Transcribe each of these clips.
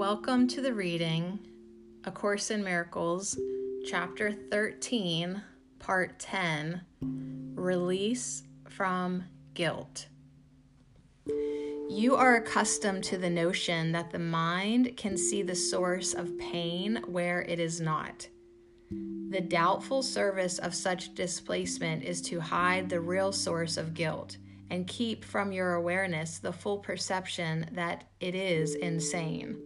Welcome to the reading A Course in Miracles, Chapter 13, Part 10 Release from Guilt. You are accustomed to the notion that the mind can see the source of pain where it is not. The doubtful service of such displacement is to hide the real source of guilt and keep from your awareness the full perception that it is insane.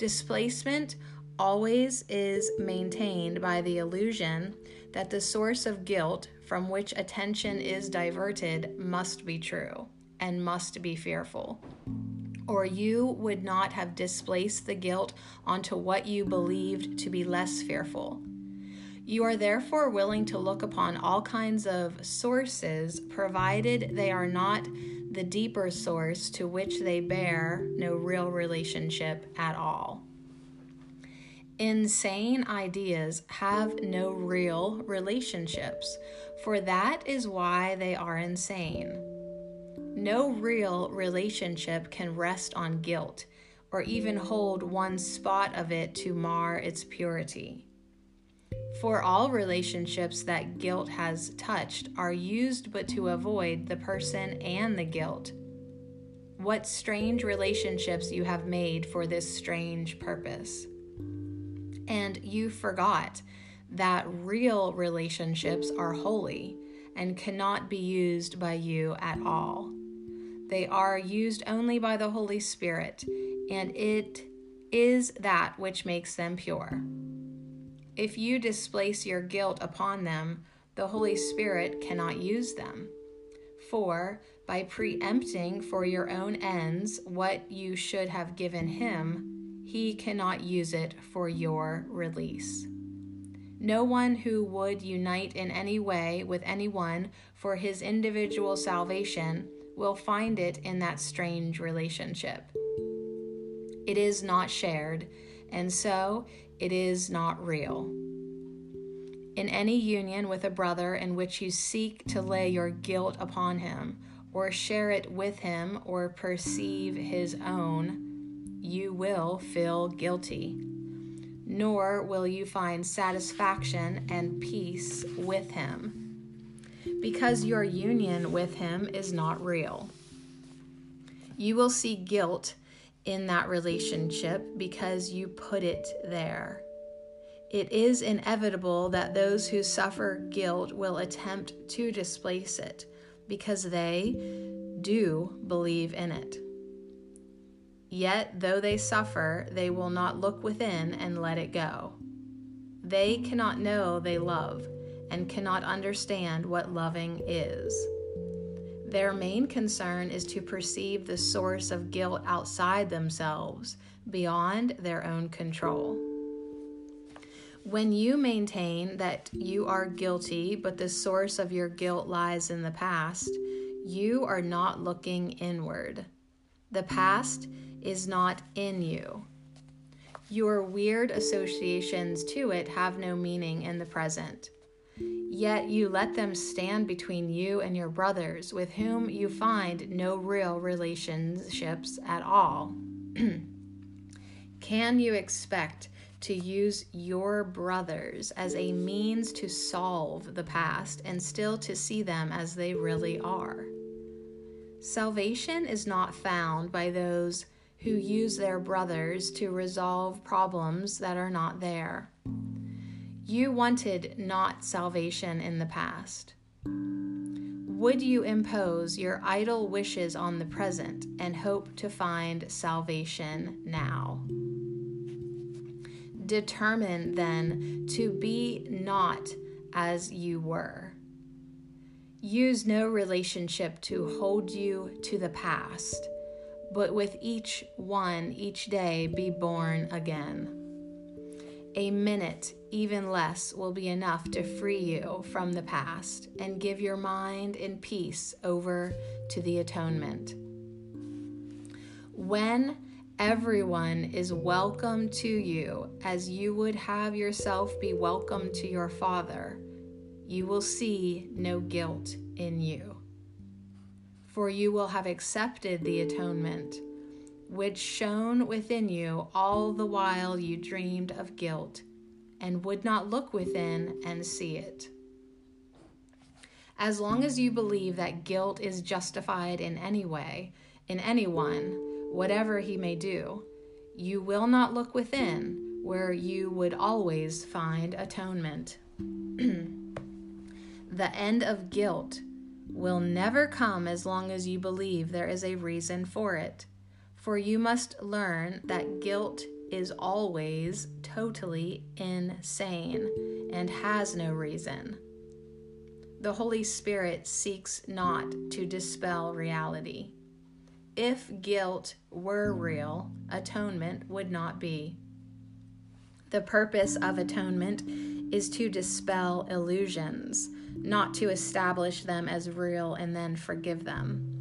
Displacement always is maintained by the illusion that the source of guilt from which attention is diverted must be true and must be fearful. Or you would not have displaced the guilt onto what you believed to be less fearful. You are therefore willing to look upon all kinds of sources, provided they are not the deeper source to which they bear no real relationship at all. Insane ideas have no real relationships, for that is why they are insane. No real relationship can rest on guilt or even hold one spot of it to mar its purity. For all relationships that guilt has touched are used but to avoid the person and the guilt. What strange relationships you have made for this strange purpose. And you forgot that real relationships are holy and cannot be used by you at all. They are used only by the Holy Spirit, and it is that which makes them pure. If you displace your guilt upon them, the Holy Spirit cannot use them. For by preempting for your own ends what you should have given Him, He cannot use it for your release. No one who would unite in any way with anyone for his individual salvation will find it in that strange relationship. It is not shared, and so it is not real. In any union with a brother in which you seek to lay your guilt upon him, or share it with him, or perceive his own, you will feel guilty. Nor will you find satisfaction and peace with him, because your union with him is not real. You will see guilt in that relationship because you put it there. It is inevitable that those who suffer guilt will attempt to displace it because they do believe in it. Yet, though they suffer, they will not look within and let it go. They cannot know they love and cannot understand what loving is. Their main concern is to perceive the source of guilt outside themselves, beyond their own control. When you maintain that you are guilty, but the source of your guilt lies in the past, you are not looking inward. The past is not in you. Your weird associations to it have no meaning in the present. Yet you let them stand between you and your brothers, with whom you find no real relationships at all. Can you expect to use your brothers as a means to solve the past and still to see them as they really are? Salvation is not found by those who use their brothers to resolve problems that are not there. You wanted not salvation in the past. Would you impose your idle wishes on the present and hope to find salvation now? Determine then to be not as you were. Use no relationship to hold you to the past, but with each one each day be born again. A minute, even less, will be enough to free you from the past and give your mind in peace over to the atonement. When everyone is welcome to you as you would have yourself be welcome to your Father, you will see no guilt in you. For you will have accepted the atonement which shone within you all the while you dreamed of guilt and would not look within and see it. As long as you believe that guilt is justified in any way, in anyone, whatever he may do, you will not look within where you would always find atonement. the end of guilt will never come as long as you believe there is a reason for it. For you must learn that guilt is always totally insane and has no reason. The Holy Spirit seeks not to dispel reality. If guilt were real, atonement would not be. The purpose of atonement is to dispel illusions, not to establish them as real and then forgive them.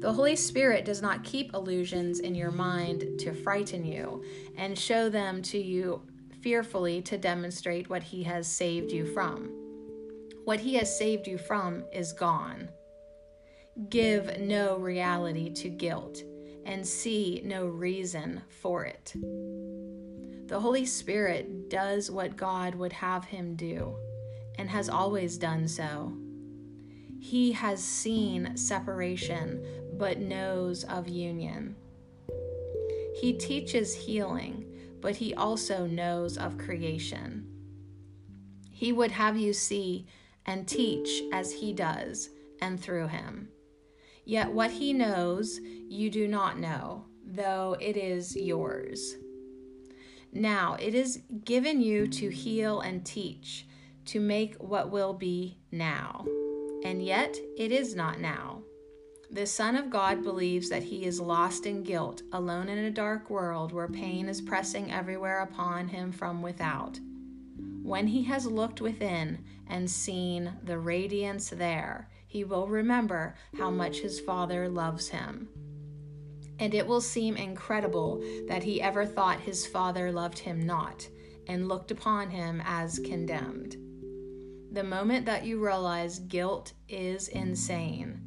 The Holy Spirit does not keep illusions in your mind to frighten you and show them to you fearfully to demonstrate what He has saved you from. What He has saved you from is gone. Give no reality to guilt and see no reason for it. The Holy Spirit does what God would have Him do and has always done so. He has seen separation but knows of union. He teaches healing, but he also knows of creation. He would have you see and teach as he does and through him. Yet what he knows, you do not know, though it is yours. Now it is given you to heal and teach, to make what will be now. And yet it is not now. The Son of God believes that he is lost in guilt, alone in a dark world where pain is pressing everywhere upon him from without. When he has looked within and seen the radiance there, he will remember how much his Father loves him. And it will seem incredible that he ever thought his Father loved him not and looked upon him as condemned. The moment that you realize guilt is insane,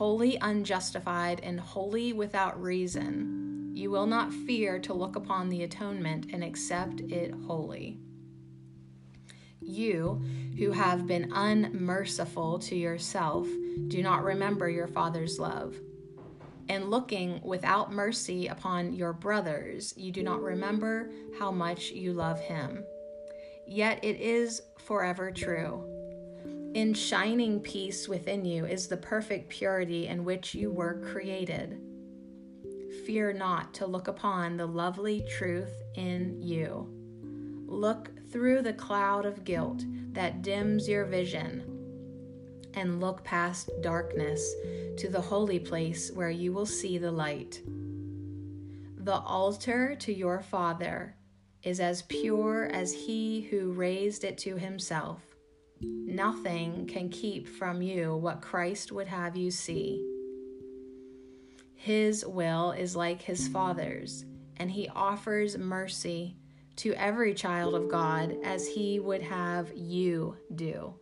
wholly unjustified and wholly without reason, you will not fear to look upon the atonement and accept it wholly. You, who have been unmerciful to yourself, do not remember your Father's love. And looking without mercy upon your brothers, you do not remember how much you love him. Yet it is forever true in shining peace within you is the perfect purity in which you were created. Fear not to look upon the lovely truth in you. Look through the cloud of guilt that dims your vision and look past darkness to the holy place where you will see the light. The altar to your Father is as pure as he who raised it to himself. Nothing can keep from you what Christ would have you see. His will is like his Father's, and he offers mercy to every child of God as he would have you do.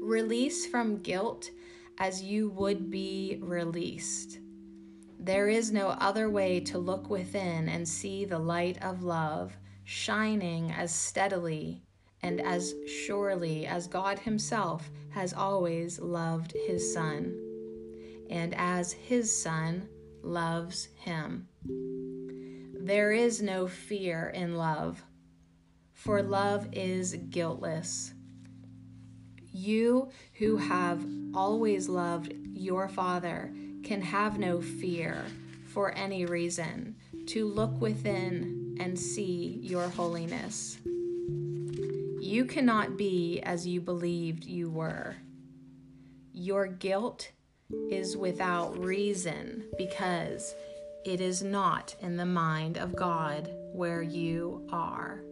Release from guilt as you would be released. There is no other way to look within and see the light of love shining as steadily and as surely as God Himself has always loved His Son, and as His Son loves Him. There is no fear in love, for love is guiltless. You who have always loved your Father can have no fear for any reason to look within and see your holiness. You cannot be as you believed you were. Your guilt is without reason because it is not in the mind of God where you are.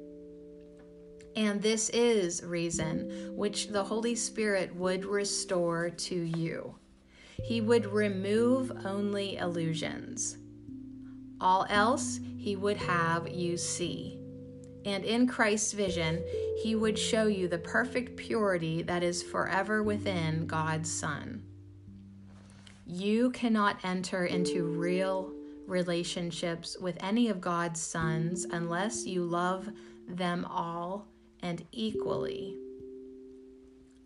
And this is reason which the Holy Spirit would restore to you. He would remove only illusions. All else he would have you see and in Christ's vision, he would show you the perfect purity that is forever within God's Son. You cannot enter into real relationships with any of God's sons unless you love them all and equally.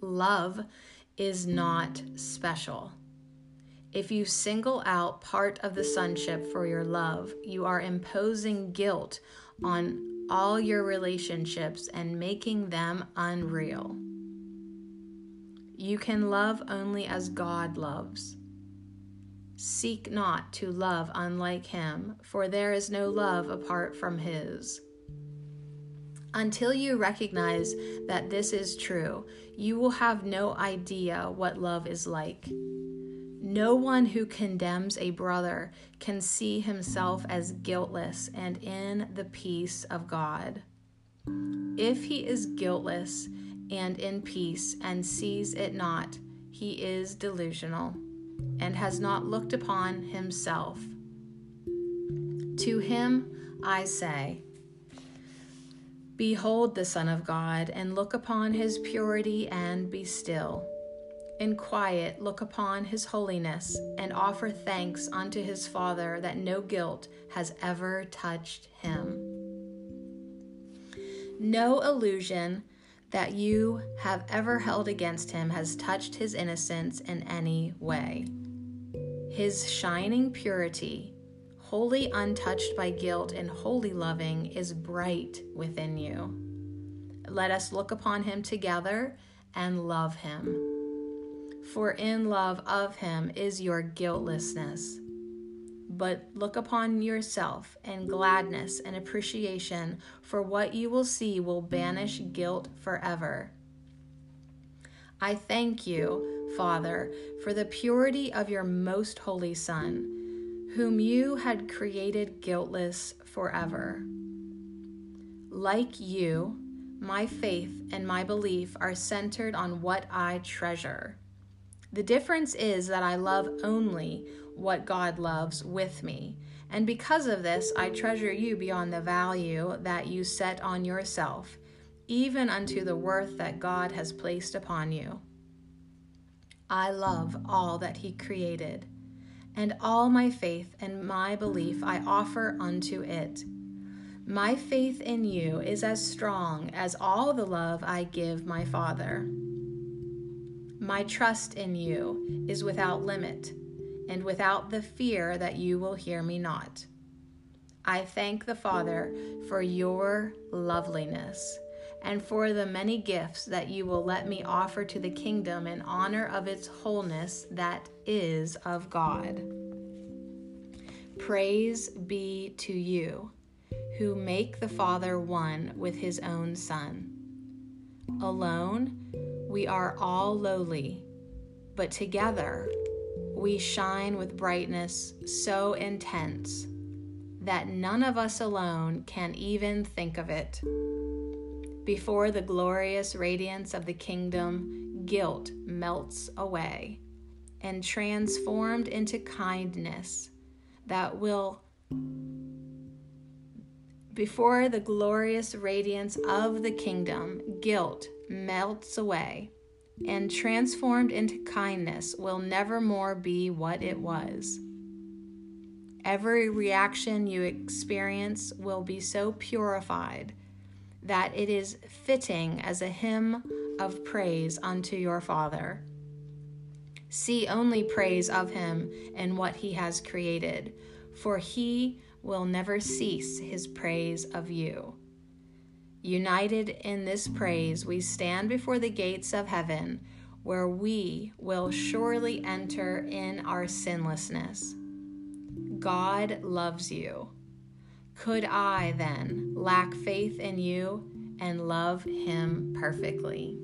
Love is not special. If you single out part of the sonship for your love, you are imposing guilt on all your relationships and making them unreal. You can love only as God loves. Seek not to love unlike Him, for there is no love apart from His. Until you recognize that this is true, you will have no idea what love is like. No one who condemns a brother can see himself as guiltless and in the peace of God. If he is guiltless and in peace and sees it not, he is delusional and has not looked upon himself. To him I say, Behold the Son of God, and look upon his purity, and be still. In quiet, look upon his holiness, and offer thanks unto his Father that no guilt has ever touched him. No illusion that you have ever held against him has touched his innocence in any way. His shining purity wholly untouched by guilt and wholly loving, is bright within you. Let us look upon him together and love him. For in love of him is your guiltlessness. But look upon yourself and gladness and appreciation, for what you will see will banish guilt forever. I thank you, Father, for the purity of your most holy Son whom you had created guiltless forever. Like you, my faith and my belief are centered on what I treasure. The difference is that I love only what God loves with me, and because of this, I treasure you beyond the value that you set on yourself, even unto the worth that God has placed upon you. I love all that He created and all my faith and my belief I offer unto it. My faith in you is as strong as all the love I give my Father. My trust in you is without limit, and without the fear that you will hear me not. I thank the Father for your loveliness and for the many gifts that you will let me offer to the kingdom in honor of its wholeness that is of God. Praise be to you, who make the Father one with his own Son. Alone, we are all lowly, but together we shine with brightness so intense that none of us alone can even think of it. Before the glorious radiance of the kingdom, guilt melts away and transformed into kindness that will, before the glorious radiance of the kingdom, guilt melts away and transformed into kindness will never more be what it was. Every reaction you experience will be so purified that it is fitting as a hymn of praise unto your Father. See only praise of him and what he has created, for he will never cease his praise of you. United in this praise, we stand before the gates of heaven, where we will surely enter in our sinlessness. God loves you. Could I then lack faith in you and love him perfectly?